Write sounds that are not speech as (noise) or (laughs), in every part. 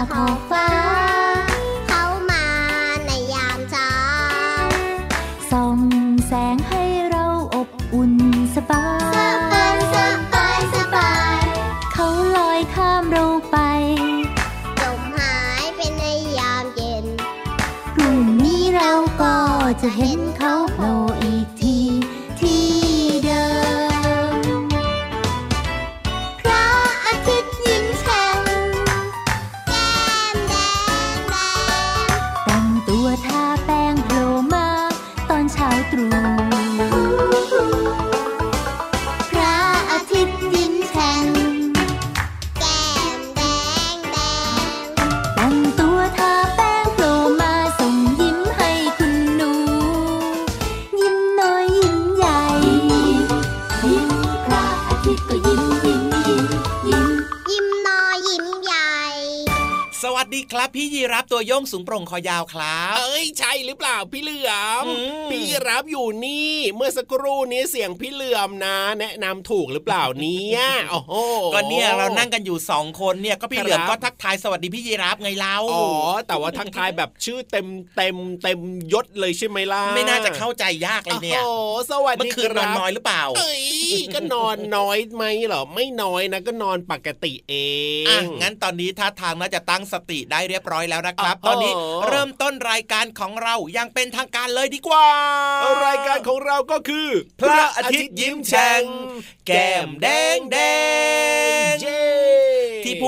มา ดีครับพี่ยีรับตัวโยงสูงโปร่งคอยาวครับ เอ้ยใช่หรือเปล่าพี่เหลือมอืมพี่รับอยู่นี่ เมื่อสักครู่นี้เสียงพี่เหลือมนะ แนะนำถูกหรือเปล่าเนี่ยโอ้โหก็เนี่ยเรานั่งกันอยู่สองคนเนี่ยก็พี่ครับเหลือมก็ทักทายสวัสดีพี่ยีรับไงเล่าอ๋อแต่ว่าทักทายแบบชื่อเต็มเต็มเต็มยศเลยใช่ไหมล่ะไม่น่าจะเข้าใจยากเลยเนี่ยโอ้โหสวัสเมื่ดีอคืนนอนน้อยหรือเปล่าเอ้ยก็นอนน้อยไหมเหรอไม่น้อยนะก็นอนปกติเองอะงั้นตอนนี้ท่าทางน่าจะตั้งสติได้เรียบร้อยแล้วนะครับโอ้โหตอนนี้เริ่มต้นรายการของเรายังเป็นทางการเลยดีกว่า รายการของเราก็คือ พระอาทิตย์ยิ้มแฉ่งแก้มแดงแดงเย้ที่พู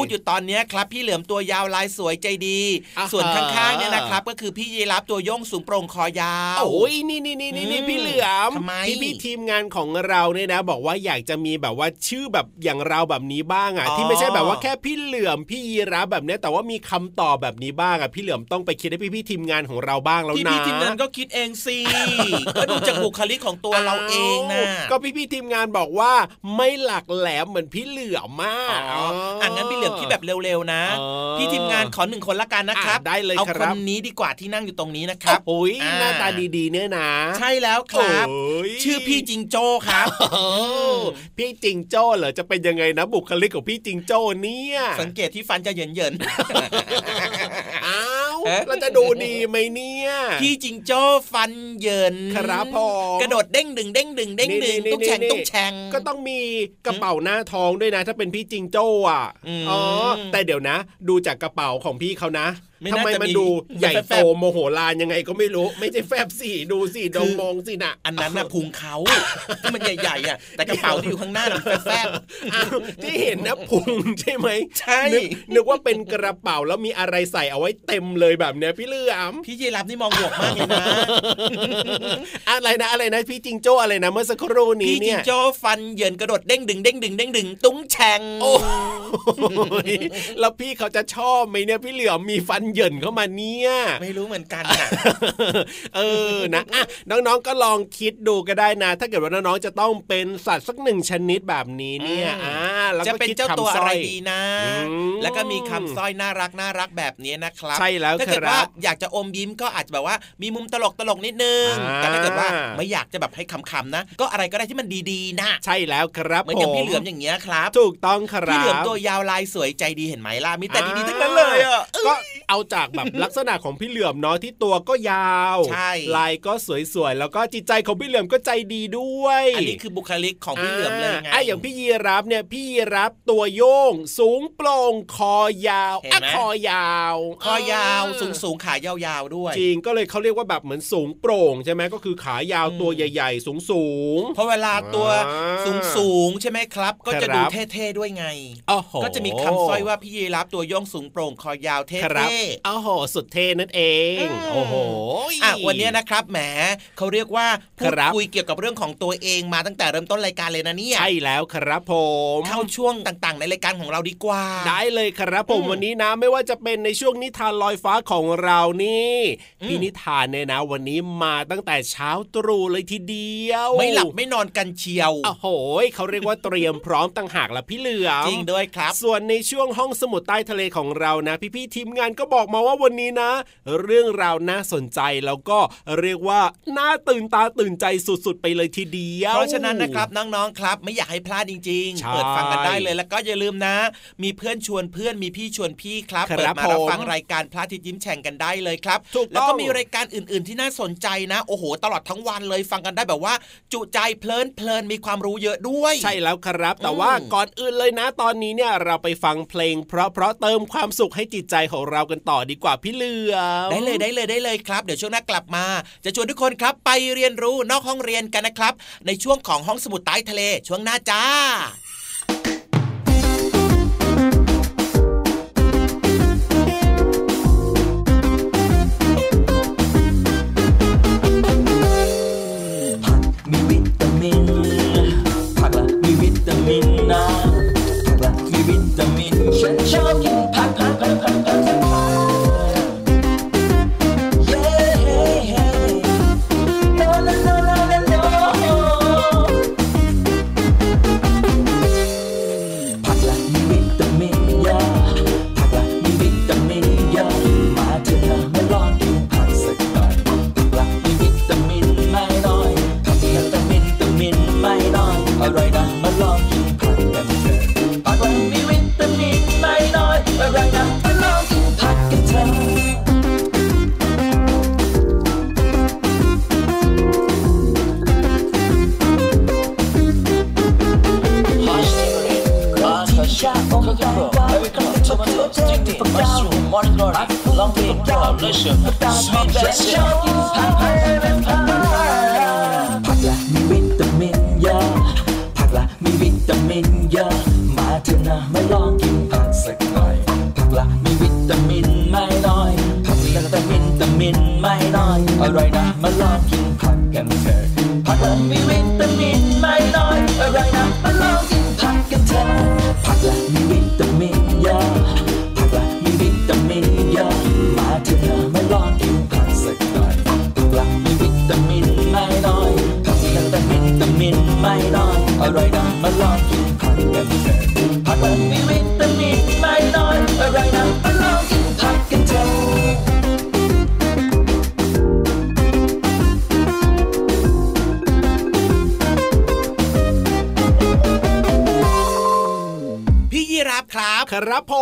ดอยู่ตอนเนี้ยครับพี่เหลือมตัวยาวลายสวยใจดีอ่าฮะส่วนข้างๆเนี่ยนะครับก็คือพี่ยีรับตัวโยงสูงโปร่งคอยาวโอ้ยนี่นี่นี่นี่นี่อืมพี่เหลือมทำไมพี่พี่ทีมงานของเราเนี่ยนะ บอกว่าอยากจะมีแบบว่าชื่อแบบอย่างเราแบบนี้บ้างอะอ๋อที่ไม่ใช่แบบว่าแค่พี่เหลือมพี่ยีราฟแบบเนี้ยแต่ว่ามีคำตอบแบบนี้บ้างอะพี่เหลือมต้องไปคิดให้พี่พี่ทีมงานของเราบ้างแล้วพี่นะพี่ทีมงานก็คิดเองสิก็ดูจากบุคลิกของตัวเราเองนะาวก็พี่พี่ทีมงานบอกว่าไม่หลักแหลมเหมือนพี่เหลือมมากอ๋ออะงั้นพี่เหลือมคิดแบบเร็วๆนะ พี่ทีมงานขอหนึ่งคนละกันนะครับ ได้เลยเอาคนนี้ดีกว่าที่นั่งอยู่ตรงนี้นะครับโอ้ยอ่าหน้าตาดีๆเนี่ยนะ ใช่แล้วครับ ชื่อพี่จิงโจ้ครับพี่จิงโจ้เหรอจะเป็นยังไงนะบุคลิกของพี่จิงโจ้เนี่ย สังเกตที่ฟันจะเยินเหยินๆอ้าว เอ๊ะเราจะดูดีไหมเนี่ยพี่จิงโจ้ฟันเหยินครับผมกระโดดเด้งดึงเด้งดึงเด้งดึงนี่ตุ๊กแฉงนี่ตุ๊กแฉงก็ต้องมีกระเป๋าหน้าท้องด้วยนะ ถ้าเป็นพี่จิงโจ้อะอืมอ๋อแต่เดี๋ยวนะ ดูจากกระเป๋าของพี่เขานะไม่ ทำน่าไมจะมันมีดูใหญ่แฟโตบโมโหลานยังไงก็ไม่รู้ ไม่ใช่แฟบสิดูสิดคืงอมองสินะอันนั้นน่ะพุงเขาที่มันใหญ่ๆอะแต่กระเป๋าที่อยู่ข้างหน้าน่ะมันแฟบอ้าวที่เห็นนะพุงใช่ไหมใช่นึกนึกว่าเป็นกระเป๋าแล้วมีอะไรใส่เอาไว้เต็มเลยแบบเนี้ยพี่เหลือมๆพี่ยีรับนี่มองบวกมากเลยนะอะไรนะอะไรนะพี่จิงโจ้อะไรนะเมื่อสักครู่นี้พี่จิเนี่งยโจ้ฟันเหยินกระโดดเด้งดึงเด้งดึงเด้งดึงตุ้งแฉงโอ้ยแล้วพี่เขาจะชอบไหมเนี่ยพี่เหลือมมีฟันเหยินเข้ามาเนี่ย ไม่รู้เหมือนกันอะเออนะอะน้องๆก็ลองคิดดูก็ได้นะ ถ้าเกิดว่าน้องๆจะต้องเป็นสัตว์สักหนึ่งชนิดแบบนี้เนี่ยอืมอ่าแล้วจะก็เป็นคิดเจ้าตัวคำสอะร้ไรอยดีนะอืมแล้วก็มีคำสร้อยน่ารักน่ารักแบบนี้นะครับใช่แล้วถ้าเกิดครับว่าอยากจะอมยิ้มก็อาจจะแบบว่ามีมุมตลกตลกๆนิดนึงอ่าแต่ถ้าเกิดว่าไม่อยากจะแบบให้คำๆนะ ก็อะไรก็ได้ที่มันดีๆนะใช่แล้วครับเหมือนอย่างผพี่เหลือมอย่างเงี้ยครับ ถูกต้องครับพี่เหลือมตัวยาวลายสวยใจดีเห็นไหมล่ะมีแต่ดีๆทั้งนั้นเลยอะก็เอาจากแบบลักษณะของพี่เหลือมเนาะที่ตัวก็ยาวใช่ลายก็สวยๆแล้วก็จิตใจของพี่เหลือมก็ใจดีด้วย อันนี้คือบุคลิกของพี่เหลือมเลยไงอะอย่างพี่ยีรับเนี่ยพี่ยีรับตัวโยง สูงโปร่งคอยาวเห็นอะไหมคอยาว คอยาวสูงสูงๆขายาวๆด้วย จริงก็เลยเขาเรียกว่าแบบเหมือนสูงโปร่งใช่ไหมก็คือขายาวอืมตัวใหญ่ ๆ สูงสูงเพราะเวลาตัวอ่าสูงสูงๆใช่ไหมครับ ก็จะครับดูเท่ๆด้วยไงโอ้โหก็จะมีคำสร้อยว่าพี่ยีรับตัวโย่องสูงโปร่งคอยาวเท่ครับๆโอ้โห สุดเท่นั่นเองอืมโอ้โหอะวันนี้นะครับแหมเขาเรียกว่าพูดครับคุยเกี่ยวกับเรื่องของตัวเองมาตั้งแต่เริ่มต้นรายการเลยนะเนี่ยใช่แล้วครับผมเข้าช่วงต่างๆ ในรายการของเราดีกว่า ได้เลยครับผมอืมวันนี้นะไม่ว่าจะเป็นในช่วงนิทานลอยฟ้าของเรานี่อืมพี่นิทานเนี่ยนะ วันนี้มาตั้งแต่เช้าตรู่เลยทีเดียว ไม่หลับไม่นอนกันเชียวโอ้โหเขาเรียกว่าเตรียมพร้อมต่างหากละพี่เหลือมจริงด้วยครับ ส่วนในช่วงห้องสมุดใต้ทะเลของเรานะ พี่ๆทีมงานก็บอกมาว่าวันนี้นะ เรื่องราวน่าสนใจแล้วก็เรียกว่าน่าตื่นตาตื่นใจสุดๆ ไปเลยทีเดียว เพราะฉะนั้นนะครับน้องๆครับ ไม่อยากให้พลาดจริงใช่ๆเปิดฟังกันได้เลยแล้วก็อย่าลืมนะ มีเพื่อนชวนเพื่อนมีพี่ชวนพี่ครับครับเปิดมารับผมฟังรายการพระอาทิตย์ยิ้มแฉ่งกันได้เลยครับถูกต้องแล้วก็มีรายการอื่น ๆ ที่น่าสนใจนะ โอ้โห ตลอดทั้งวันเลยฟังกันได้แบบว่า จุใจเพลินเพลินมีความรู้เยอะด้วย ใช่แล้วครับ แต่อืมว่าก่อนอื่นเลยนะ ตอนนี้เนี่ยเราไปฟังเพลง เพราะเพราะเติมความสุขให้จิตใจของเรากันต่อดีกว่าพี่เหลือมได้เลยได้เลยได้เลยครับ เดี๋ยวช่วงหน้ากลับมา จะชวนทุกคนครับไปเรียนรู้นอกห้องเรียนกันนะครับ ในช่วงของห้องสมุดใต้ทะเลช่วงหน้าจ้ามีวิตามินผักละมีวิตามินนะผักละมีวิตามินฉันชอบกิน วิตามิน ครับครับผมพี่ยี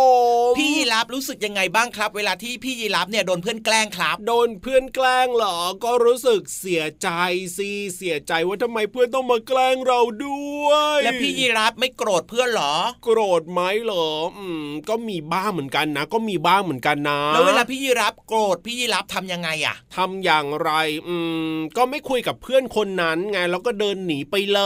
รับรู้สึกยังไงบ้างครับ เวลาที่พี่ยีรับเนี่ยโดนเพื่อนแกล้งครับ โดนเพื่อนแกล้งเหรอ ก็รู้สึกเสียใจสิเสียใจว่าทำไมเพื่อนต้องมาแกล้งเราด้วย และพี่ยีรับไม่โกรธเพื่อนเหรอ โกรธไหมเหรอ อืม ก็มีบ้างเหมือนกันนะ ก็มีบ้างเหมือนกันนะ แล้วเวลาพี่ยีรับโกรธพี่ยีรับทำยังไงอะทำอย่างไร อืม ก็ไม่คุยกับเพื่อนคนนั้นไงแล้วก็เดินหนีไปเล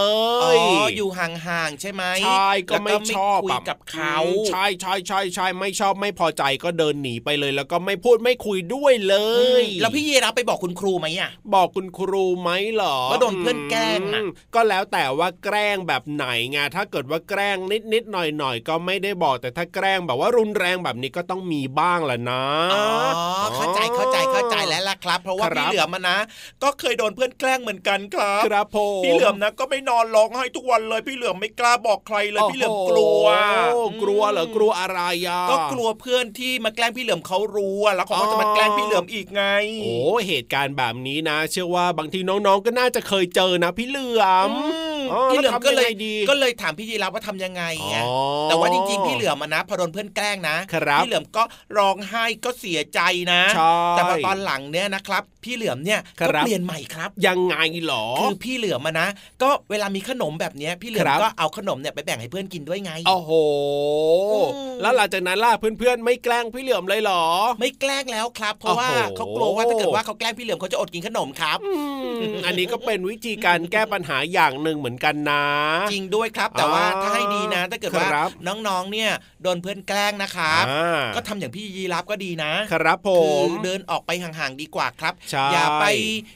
อ๋อยอยู่ห่างๆใช่ไหมใช่ก็ไม่แล้วชอบคุยอะกับเขาอืใช่ใช่ใช่ใช่ไม่ชอบไม่พอใจก็เดินหนีไปเลย แล้วก็ไม่พูดไม่คุยด้วยเลย แล้วพี่ยีรับไปบอกคุณครูไหมอะบอกคุณครูไหมเหรอว่าโดนเพื่อนแกล้งอะมก็แล้วแต่ว่าแกล้งแบบไหนไงถ้าเกิดว่าแกล้งนิดนิดๆหน่อยหน่อยๆก็ไม่ได้บอกแต่ถ้าแกล้งแบบว่ารุนแรงแบบนี้ก็ต้องมีบ้างแหละนะอ๋อเข้าใจเข้าใจเข้าใจแล้วล่ะครับ เพราะว่าครับพี่เหลือมมานะ ก็เคยโดนเพื่อนแกล้งเหมือนกันครับครับผมพี่เหลือมนะก็ไม่นอนร้องไห้ทุกวันเลยพี่เหลือมไม่กล้าบอกใครเลยพี่เหลือมกลัวโอ้โหกลัวเหรอกลัวอะไรอะก็กลัวเพื่อนที่มาแกล้งพี่เหลือมเขารู้อะแล้วเขาก็จะมาแกล้งพี่เหลือมอีกไง โอ้เหตุการณ์แบบนี้นะ เชื่อว่าบางทีน้องๆก็น่าจะเคยเจอนะพี่เหลือมอ๋อ พี่เหลือมก็เลยแล้วทำยังไงดีก็เลยถามพี่ยีรับว่าทำยังไงไงอ๋อแต่ว่าจริงๆพี่เหลือมอะนะพอโดนเพื่อนแกล้งนะครับพี่เหลือมก็ร้องไห้ก็เสียใจนะใช่แต่พอตอนหลังเนี่ยนะครับ พี่เหลือมเนี่ยครัก็บเปลี่ยนใหม่ครับ ยังไงเหรอคือพี่เหลือมอะนะ ก็เวลามีขนมแบบเนี้ยพี่เหลือมครับก็เอาขนมเนี่ยไปแบ่งให้เพื่อนกินด้วยไงโอ้โหอืมแล้วหลังจากนั้นล่ะเพื่อนๆไม่แกล้งพี่เหลือมเลยเหรอ ไม่แกล้งแล้วครับ เพราะว่าโอ้โหเขากลัวว่าถ้าเกิดว่าเขาแกล้งพี่เหลือมเขาจะอดกินขนมครับอืมอันนี้ก็เป็นวิธีการแก้ปัญหาอย่างหนึ่งเหมือนกันนะ จริงด้วยครับ แต่ว่าอ่าถ้าให้ดีนะ ถ้าเกิดว่าครับน้องๆเนี่ยโดนเพื่อนแกล้งนะครับอ่าก็ทำอย่างพี่ยีรับก็ดีนะ ครับผคือมเดินออกไปห่างๆดีกว่าครับใช่อย่าไป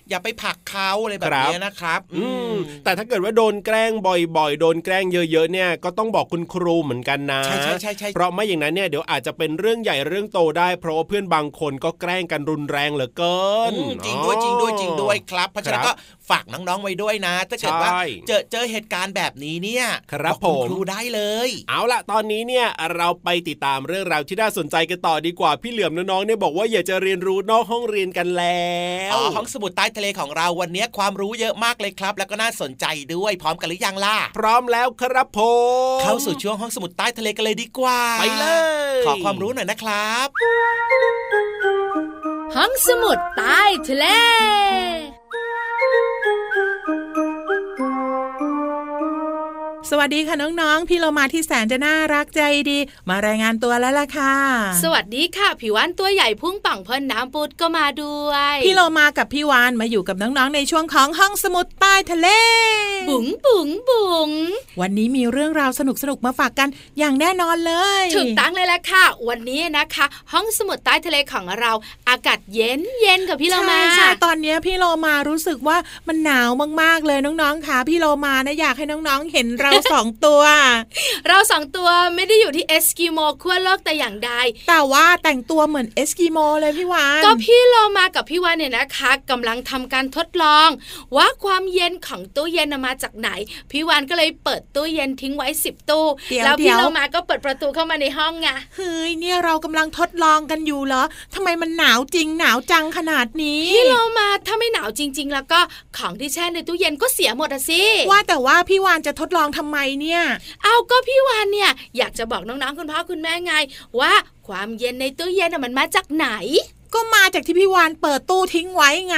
อย่าไปผลักเขาอะไรแบบเนี้ยนะครับอืมแต่ถ้าเกิดว่าโดนแกล้งบ่อย ๆ โดนแกล้งเยอะๆเนี่ยก็ต้องบอกคุณครูเหมือนกันนะใช่ใช่ใช่ใช่เพราะไม่อย่างนั้นเนี่ยเดี๋ยวอาจจะเป็นเรื่องใหญ่เรื่องโตได้ เพราะว่าเพื่อนบางคนก็แกล้งกันรุนแรงเหลือเกินอืมจริงด้วยจริงด้วยจริงด้วยครับ เพราะฉะนั้นครัก็บ ฝากน้องๆไว้ด้วยนะถ้าเกิดว่าใช่เจอเจอเหตุการณ์แบบนี้เนี่ยครับอกคุณผมครูได้เลย เอาล่ะตอนนี้เนี่ยเราไปติดตามเรื่องราวที่น่าสนใจกันต่อดีกว่าพี่เหลือมน้องๆเนี่ยบอกว่าอยากจะเรียนรู้นอกห้องเรียนกันแล้วอ๋อห้องสมุดใต้ทะเลของเราวันนี้ความรู้เยอะมากเลยครับ แล้วก็น่าสนใจด้วยพร้อมกันหรือยังล่ะพร้อมแล้วครับผมเข้าสู่ช่วงห้องสมุดใต้ทะเลกันเลยดีกว่าไปเลย ขอความรู้หน่อยนะครับห้องสมุดใต้ทะเล Thank (laughs) you. สวัสดีค่ะน้องๆ พี่เรามาที่แสนจะน่ารักใจดี มารายงานตัวแล้วล่ะค่ะ สวัสดีค่ะผิววันตัวใหญ่พุ่งป่องพ่นน้ำปุดก็มาด้วย พี่เรามากับพี่วานมาอยู่กับน้องๆในช่วงของห้องสมุดใต้ทะเล บุ๋งบุ๋งบุ๋งวันนี้มีเรื่องราวสนุกๆมาฝากกันอย่างแน่นอนเลยถูกตั้งเลยละค่ะ วันนี้นะคะ ห้องสมุดใต้ทะเลของเราอากาศเย็นเย็นกับพี่โลมาใช่ใช่ตอนเนี้ยพี่โลมารู้สึกว่ามันหนาวมากๆเลยน้องๆค่ะ พี่โลมานะอยากให้น้องๆเห็นเราสองตัว เราสองตัวไม่ได้อยู่ที่เอสกิโมขั้วโลกแต่อย่างใด แต่ว่าแต่งตัวเหมือนเอสกิโมเลยพี่วานก็พี่โลมากับพี่วานเนี่ยนะคะกำลังทำการทดลอง ว่าความเย็นของตู้เย็นน่ะมาจากไหน พี่วานก็เลยเปิดตู้เย็นทิ้งไว้สิบตู้เดี๋ยวแล้วพี่เดี๋ยวโลมาก็เปิดประตูเข้ามาในห้องไงเฮ้ยเนี่ยเรากำลังทดลองกันอยู่เหรอทำไมมันหนาวจริงหนาวจังขนาดนี้ พี่โลมาถ้าไม่หนาวจริง ๆ แล้วก็ของที่แช่ในตู้เย็นก็เสียหมดอะสิว่าแต่ว่าพี่วานจะทดลองทำไมเนี่ย เอาก็พี่วานเนี่ยอยากจะบอกน้องๆคุณพ่อคุณแม่ไง ว่าความเย็นในตู้เย็นน่ะมันมาจากไหนก็มาจากที่พี่วานเปิดตู้ทิ้งไว้ไง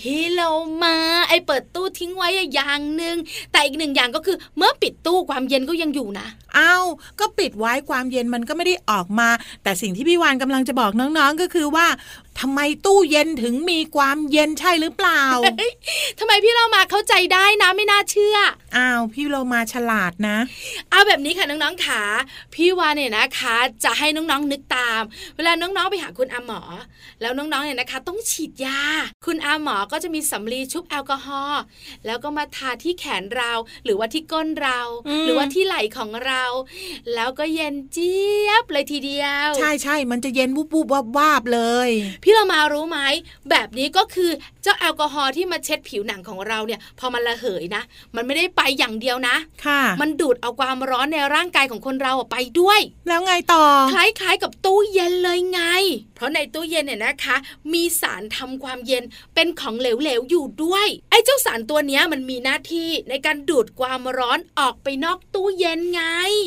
พี่โลมาไอเปิดตู้ทิ้งไว้อะอย่างหนึ่งแต่อีกหนึ่งอย่างก็คือเมื่อปิดตู้ความเย็นก็ยังอยู่นะอ้าวก็ปิดไว้ความเย็นมันก็ไม่ได้ออกมา แต่สิ่งที่พี่วานกำลังจะบอกน้องๆก็คือว่า ทำไมตู้เย็นถึงมีความเย็นใช่หรือเปล่าทำไมพี่เรามาเข้าใจได้นะไม่น่าเชื่อ อ้าว พี่โลมาฉลาดนะ เอาแบบนี้ค่ะน้องๆขาพี่วานเนี่ยนะคะ จะให้น้องๆนึกตาม เวลาน้องๆไปหาคุณอาหมอ แล้วน้องๆเนี่ยนะคะ ต้องฉีดยา คุณอาหมอก็จะมีสำลีชุบแอลกอฮอล์แล้วก็มาทาที่แขนเรา หรือว่าที่ก้นเราอืมหรือว่าที่ไหล่ของเรา แล้วก็เย็นเจี๊ยบเลยทีเดียว ใช่ใช่มันจะเย็นวุบวุบวับวาบเลยพี่เรามารู้ไหมแบบนี้ก็คือเจ้าแอลกอฮอล์ที่มาเช็ดผิวหนังของเราเนี่ย พอมันระเหยนะ มันไม่ได้ไปอย่างเดียวนะ ค่ะ มันดูดเอาความร้อนในร่างกายของคนเราอะไปด้วย แล้วไงต่อ คล้ายๆกับตู้เย็นเลยไง เพราะในตู้เย็นเนี่ยนะคะ มีสารทำความเย็นเป็นของเหลวๆอยู่ด้วย ไอ้เจ้าสารตัวเนี้ยมันมีหน้าที่ในการดูดความร้อนออกไปนอกตู้เย็นไง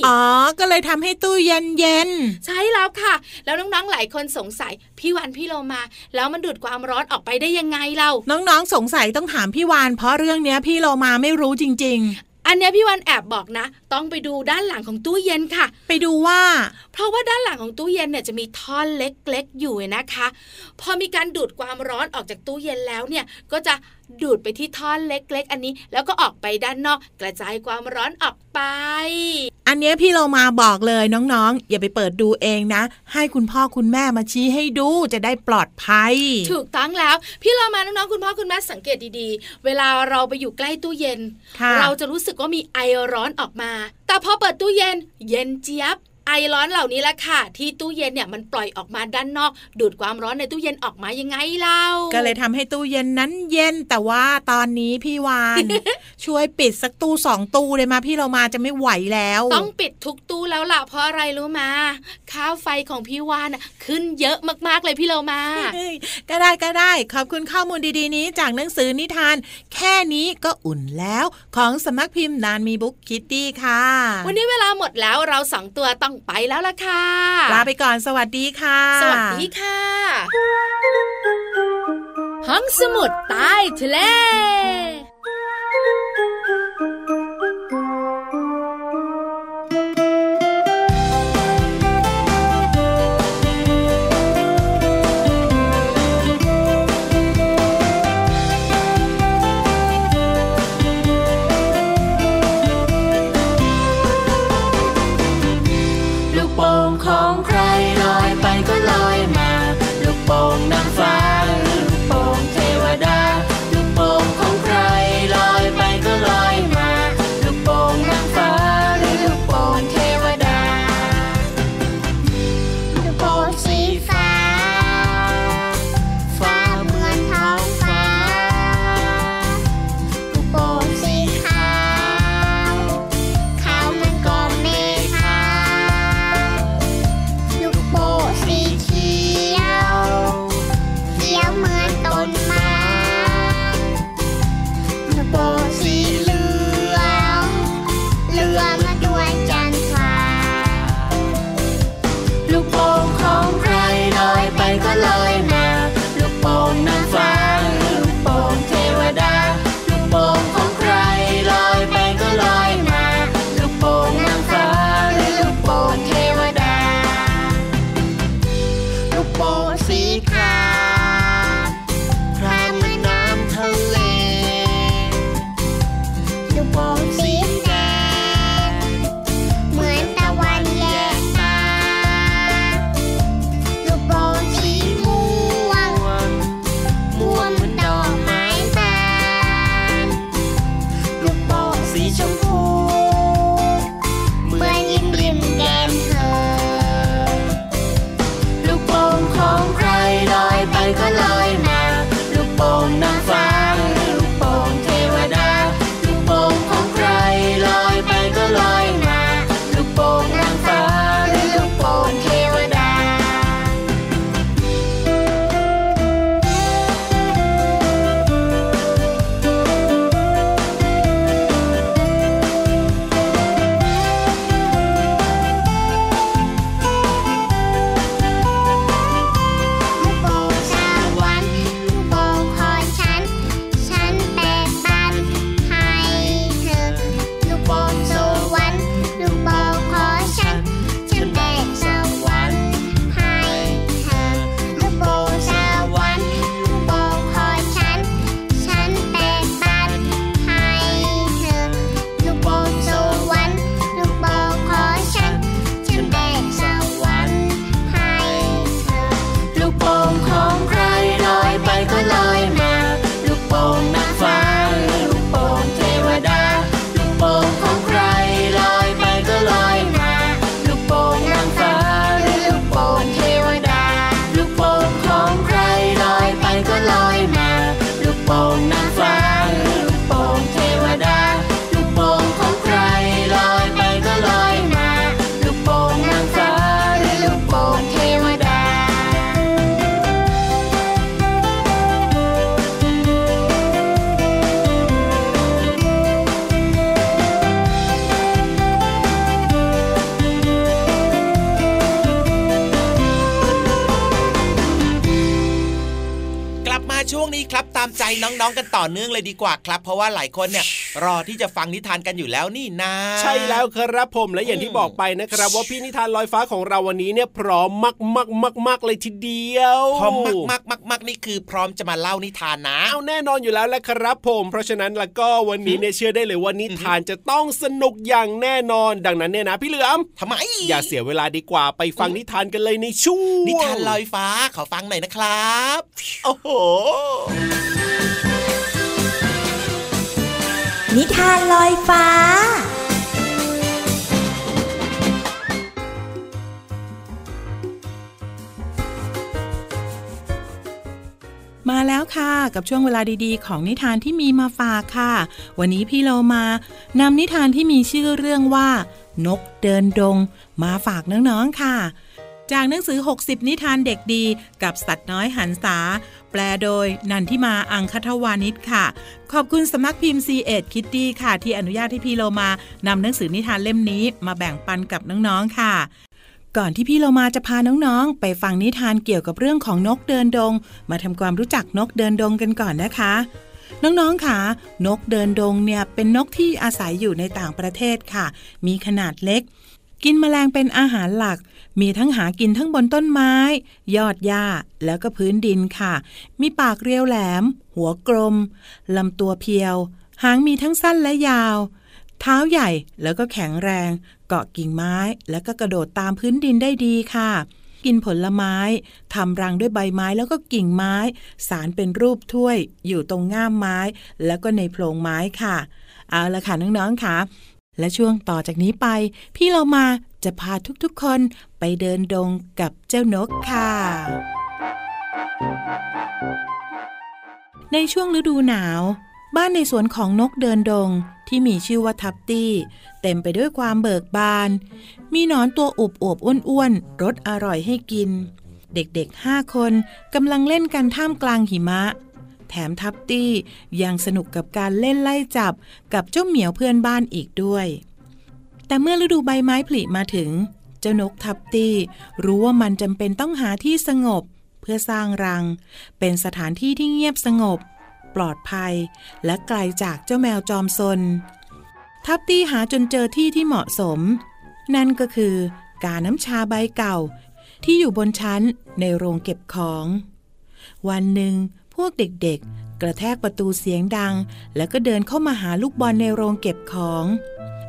อ๋อ ก็เลยทำให้ตู้เย็นเย็น ใช่แล้วค่ะ แล้วน้องๆหลายคนสงสัยพี่วันพี่โลมา แล้วมันดูดความร้อนออกไปได้ยังไงเรา น้องๆสงสัยต้องถามพี่วาน เพราะเรื่องเนี้ยพี่โลมาไม่รู้จริง อันเนี้ยพี่วันแอบบอกนะ ต้องไปดูด้านหลังของตู้เย็นค่ะๆไปดูว่า เพราะว่าด้านหลังของตู้เย็นเนี่ยจะมีท่อนเล็กๆอยู่นะคะ พอมีการดูดความร้อนออกจากตู้เย็นแล้วเนี่ยก็จะดูดไปที่ท่อนเล็ก ๆ อันนี้ แล้วก็ออกไปด้านนอกกระจายความร้อนออกไป อันเนี้ยพี่เรามาบอกเลยน้องๆ อย่าไปเปิดดูเองนะ ให้คุณพ่อคุณแม่มาชี้ให้ดูจะได้ปลอดภัย ถูกต้องแล้ว พี่เรามาน้องๆคุณพ่อคุณแม่สังเกตดีๆ เวลาเราไปอยู่ใกล้ตู้เย็นค่ะเราจะรู้สึกว่ามีไอร้อนออกมา แต่พอเปิดตู้เย็น เย็นเจี๊ยบ ไอร้อนเหล่านี้แหละค่ะ ที่ตู้เย็นเนี่ยมันปล่อยออกมาด้านนอก ดูดความร้อนในตู้เย็นออกมายังไงเล่าก็เลยทำให้ตู้เย็นนั้นเย็นแต่ว่าตอนนี้พี่วาน ช่วยปิดสักตู้สองตู้เลยมาพี่เรามาจะไม่ไหวแล้ว ต้องปิดทุกตู้แล้วล่ะเพราะอะไรรู้มาค่าไฟของพี่วานน่ะขึ้นเยอะมากๆเลยพี่เรามาเฮ้ยก็ได้ก็ได้ ขอบคุณข้อมูลดีๆนี้ จากหนังสือนิทาน แค่นี้ก็อุ่นแล้วของสำนักพิมพ์นานมีบุ๊กคิตตี้ค่ะ วันนี้เวลาหมดแล้วเราสองตัวต้องไปแล้วล่ะค่ะ ลาไปก่อนสวัสดีค่ะ สวัสดีค่ะ ห้องสมุดใต้ทะเล น้องๆกันต่อเนื่องเลยดีกว่าครับ เพราะว่าหลายคนเนี่ยรอที่จะฟังนิทานกันอยู่แล้วนี่นะ ใช่แล้วครับผมและอย่างที่บอกไปนะครับ ว่าพี่นิทานลอยฟ้าของเราวันนี้เนี่ยพร้อมมากมากมากมากเลยทีเดียวพร้อมมากมากมากมากนี่คือพร้อมจะมาเล่านิทานนะเอาแน่นอนอยู่แล้วแหละครับผม เพราะฉะนั้นแล้วก็วันนี้เนี่ยเชื่อได้เลยว่านิทานจะต้องสนุกอย่างแน่นอน ดังนั้นเนี่ยนะพี่เหลือมทำไม อย่าเสียเวลาดีกว่าไปฟังนิทานกันเลยในช่วงนิทานลอยฟ้าขอฟังหน่อยนะครับ โอ้โห นิทานลอยฟ้า มาแล้วค่ะ กับช่วงเวลาดีๆ ของนิทานที่มีมาฝากค่ะ วันนี้พี่เรามานำนิทานที่มีชื่อเรื่องว่า นกเดินดง มาฝากน้องๆค่ะ จากหนังสือ 60 นิทานเด็กดีกับสัตว์น้อยหันษา แปลโดยนันทิมาอังคทวานิชค่ะ ขอบคุณสำนักพิมพ์ C ีเอ็ดคิตตี้ค่ะ ที่อนุญาตให้พี่เรามานำหนังสือนิทานเล่มนี้มาแบ่งปันกับน้องๆค่ะ ก่อนที่พี่เรามาจะพาน้องๆ ไปฟังนิทานเกี่ยวกับเรื่องของนกเดินดง มาทำความรู้จักนกเดินดงกันก่อนนะคะน้องๆ ค่ะ นกเดินดงเนี่ยเป็นนกที่อาศัยอยู่ในต่างประเทศค่ะ มีขนาดเล็ก กินแมลงเป็นอาหารหลัก มีทั้งหากินทั้งบนต้นไม้ ยอดหญ้าแล้วก็พื้นดินค่ะ มีปากเรียวแหลม หัวกลมลำตัวเพียว หางมีทั้งสั้นและยาว เท้าใหญ่แล้วก็แข็งแรง เกาะกิ่งไม้แล้วก็กระโดดตามพื้นดินได้ดีค่ะ กินผลไม้ทำรังด้วยใบไม้แล้วก็กิ่งไม้ สารเป็นรูปถ้วย อยู่ตรงง่ามไม้ แล้วก็ในโพรงไม้ค่ะ เอาละค่ะน้องๆค่ะและช่วงต่อจากนี้ไป พี่เรามา จะพาทุกๆคนไปเดินดงกับเจ้านกค่ะ ในช่วงฤดูหนาว บ้านในสวนของนกเดินดงที่มีชื่อว่าทับตี้ เต็มไปด้วยความเบิกบาน มีหนอนตัวอวบอวบอ้วนๆรสอร่อยให้กิน เด็กๆห้าคนกำลังเล่นกันท่ามกลางหิมะ แถมทับตี้ยังสนุกกับการเล่นไล่จับกับเจ้าเหมียวเพื่อนบ้านอีกด้วย แต่เมื่อฤดูใบไม้ผลิมาถึง เจ้านกทับตี้ รู้ว่ามันจำเป็นต้องหาที่สงบ เพื่อสร้างรัง เป็นสถานที่ที่เงียบสงบ ปลอดภัย และไกลจากเจ้าแมวจอมซน ทับตี้หาจนเจอที่ที่เหมาะสม นั่นก็คือกาน้ำชาใบเก่า ที่อยู่บนชั้นในโรงเก็บของ วันหนึ่งพวกเด็กๆ กระแทกประตูเสียงดัง แล้วก็เดินเข้ามาหาลูกบอลในโรงเก็บของ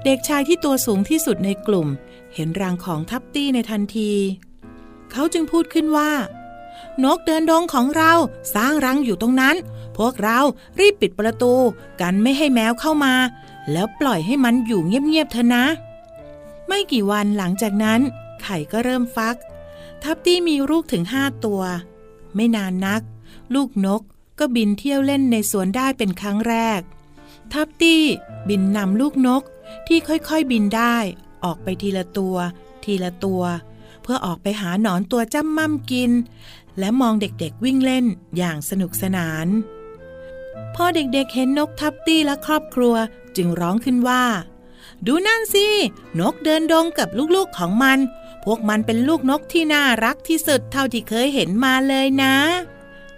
เด็กชายที่ตัวสูงที่สุดในกลุ่ม เห็นรังของทับตี้ในทันที เขาจึงพูดขึ้นว่า นกเดินดงของเราสร้างรังอยู่ตรงนั้น พวกเรารีบปิดประตู กันไม่ให้แมวเข้ามา แล้วปล่อยให้มันอยู่เงียบๆเถอะนะ ไม่กี่วันหลังจากนั้น ไข่ก็เริ่มฟัก ทับตี้มีลูกถึงห้าตัว ไม่นานนัก ลูกนกก็บินเที่ยวเล่นในสวนได้เป็นครั้งแรก ทับตี้บินนำลูกนก ที่ค่อยๆบินได้ ออกไปทีละตัว ทีละตัว เพื่อออกไปหาหนอนตัวจ้ำม่ำกิน และมองเด็กๆวิ่งเล่นอย่างสนุกสนาน พอเด็กๆเห็นนกทับตี้และครอบครัวจึงร้องขึ้นว่า ดูนั่นสิ นกเดินดงกับลูกๆของมัน พวกมันเป็นลูกนกที่น่ารักที่สุดเท่าที่เคยเห็นมาเลยนะ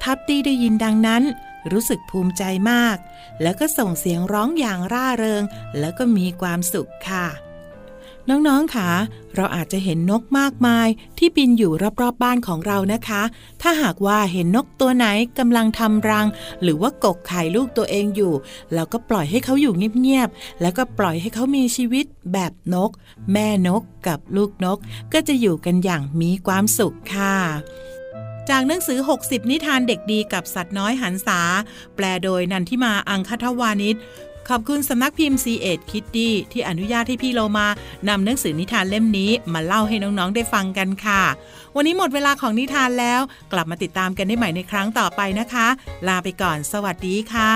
ทับตี้ได้ยินดังนั้น รู้สึกภูมิใจมาก แล้วก็ส่งเสียงร้องอย่างร่าเริง แล้วก็มีความสุขค่ะ น้องๆค่ะ เราอาจจะเห็นนกมากมายที่บินอยู่รอบๆบบ้านของเรานะคะ ถ้าหากว่าเห็นนกตัวไหนกำลังทำรัง หรือว่ากกไข่ลูกตัวเองอยู่ เราก็ปล่อยให้เขาอยู่เงียบๆ แล้วก็ปล่อยให้เขามีชีวิตแบบนก แม่นกกับลูกนก ก็จะอยู่กันอย่างมีความสุขค่ะ จากหนังสือ 60 นิทานเด็กดีกับสัตว์น้อยหันษา แปลโดยนันทิมาอังคทวานิชขอบคุณสำนักพิมพ์ C ีเอ็ดคิตตี้ที่อนุญาตให้พี่โลมานำหนังสือนิทานเล่มนี้มาเล่าให้น้องๆได้ฟังกันค่ะ วันนี้หมดเวลาของนิทานแล้ว กลับมาติดตามกันได้ใหม่ในครั้งต่อไปนะคะ ลาไปก่อน สวัสดีค่ะ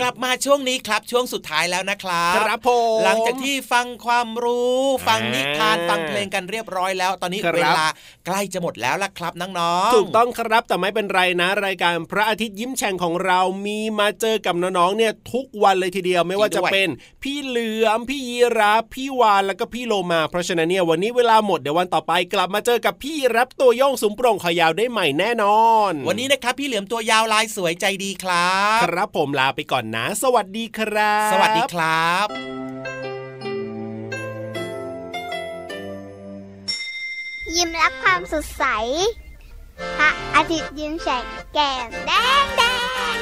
กลับมาช่วงนี้ครับช่วงสุดท้ายแล้วนะครับครับผมหลังจากที่ฟังความรู้ฟังนิทานอ่าฟังเพลงกันเรียบร้อยแล้ว ตอนนี้ครับเวลาใกล้จะหมดแล้วล่ะครับน้องๆถูกต้องครับแต่ไม่เป็นไรนะ รายการพระอาทิตย์ยิ้มแฉ่งของเรามีมาเจอกับน้องๆเนี่ยทุกวันเลยทีเดียวไม่ว่าจะเป็น พี่เหลือมพี่ยีราฟพี่วานแล้วก็พี่โลมา เพราะฉะนั้นเนี่ยวันนี้เวลาหมดเดี๋ยววันต่อไปกลับมาเจอกับพี่รับตัวโยงสูงโปร่งขอยาวได้ใหม่แน่นอน วันนี้นะครับพี่เหลือมตัวยาวลายสวยใจดีครับ ครับผมลาไปก่อนนะสวัสดีครับ สวัสดีครับยิ้มรับความสดใส พระอาทิตย์ยิ้มแฉกแก้มแดงแดง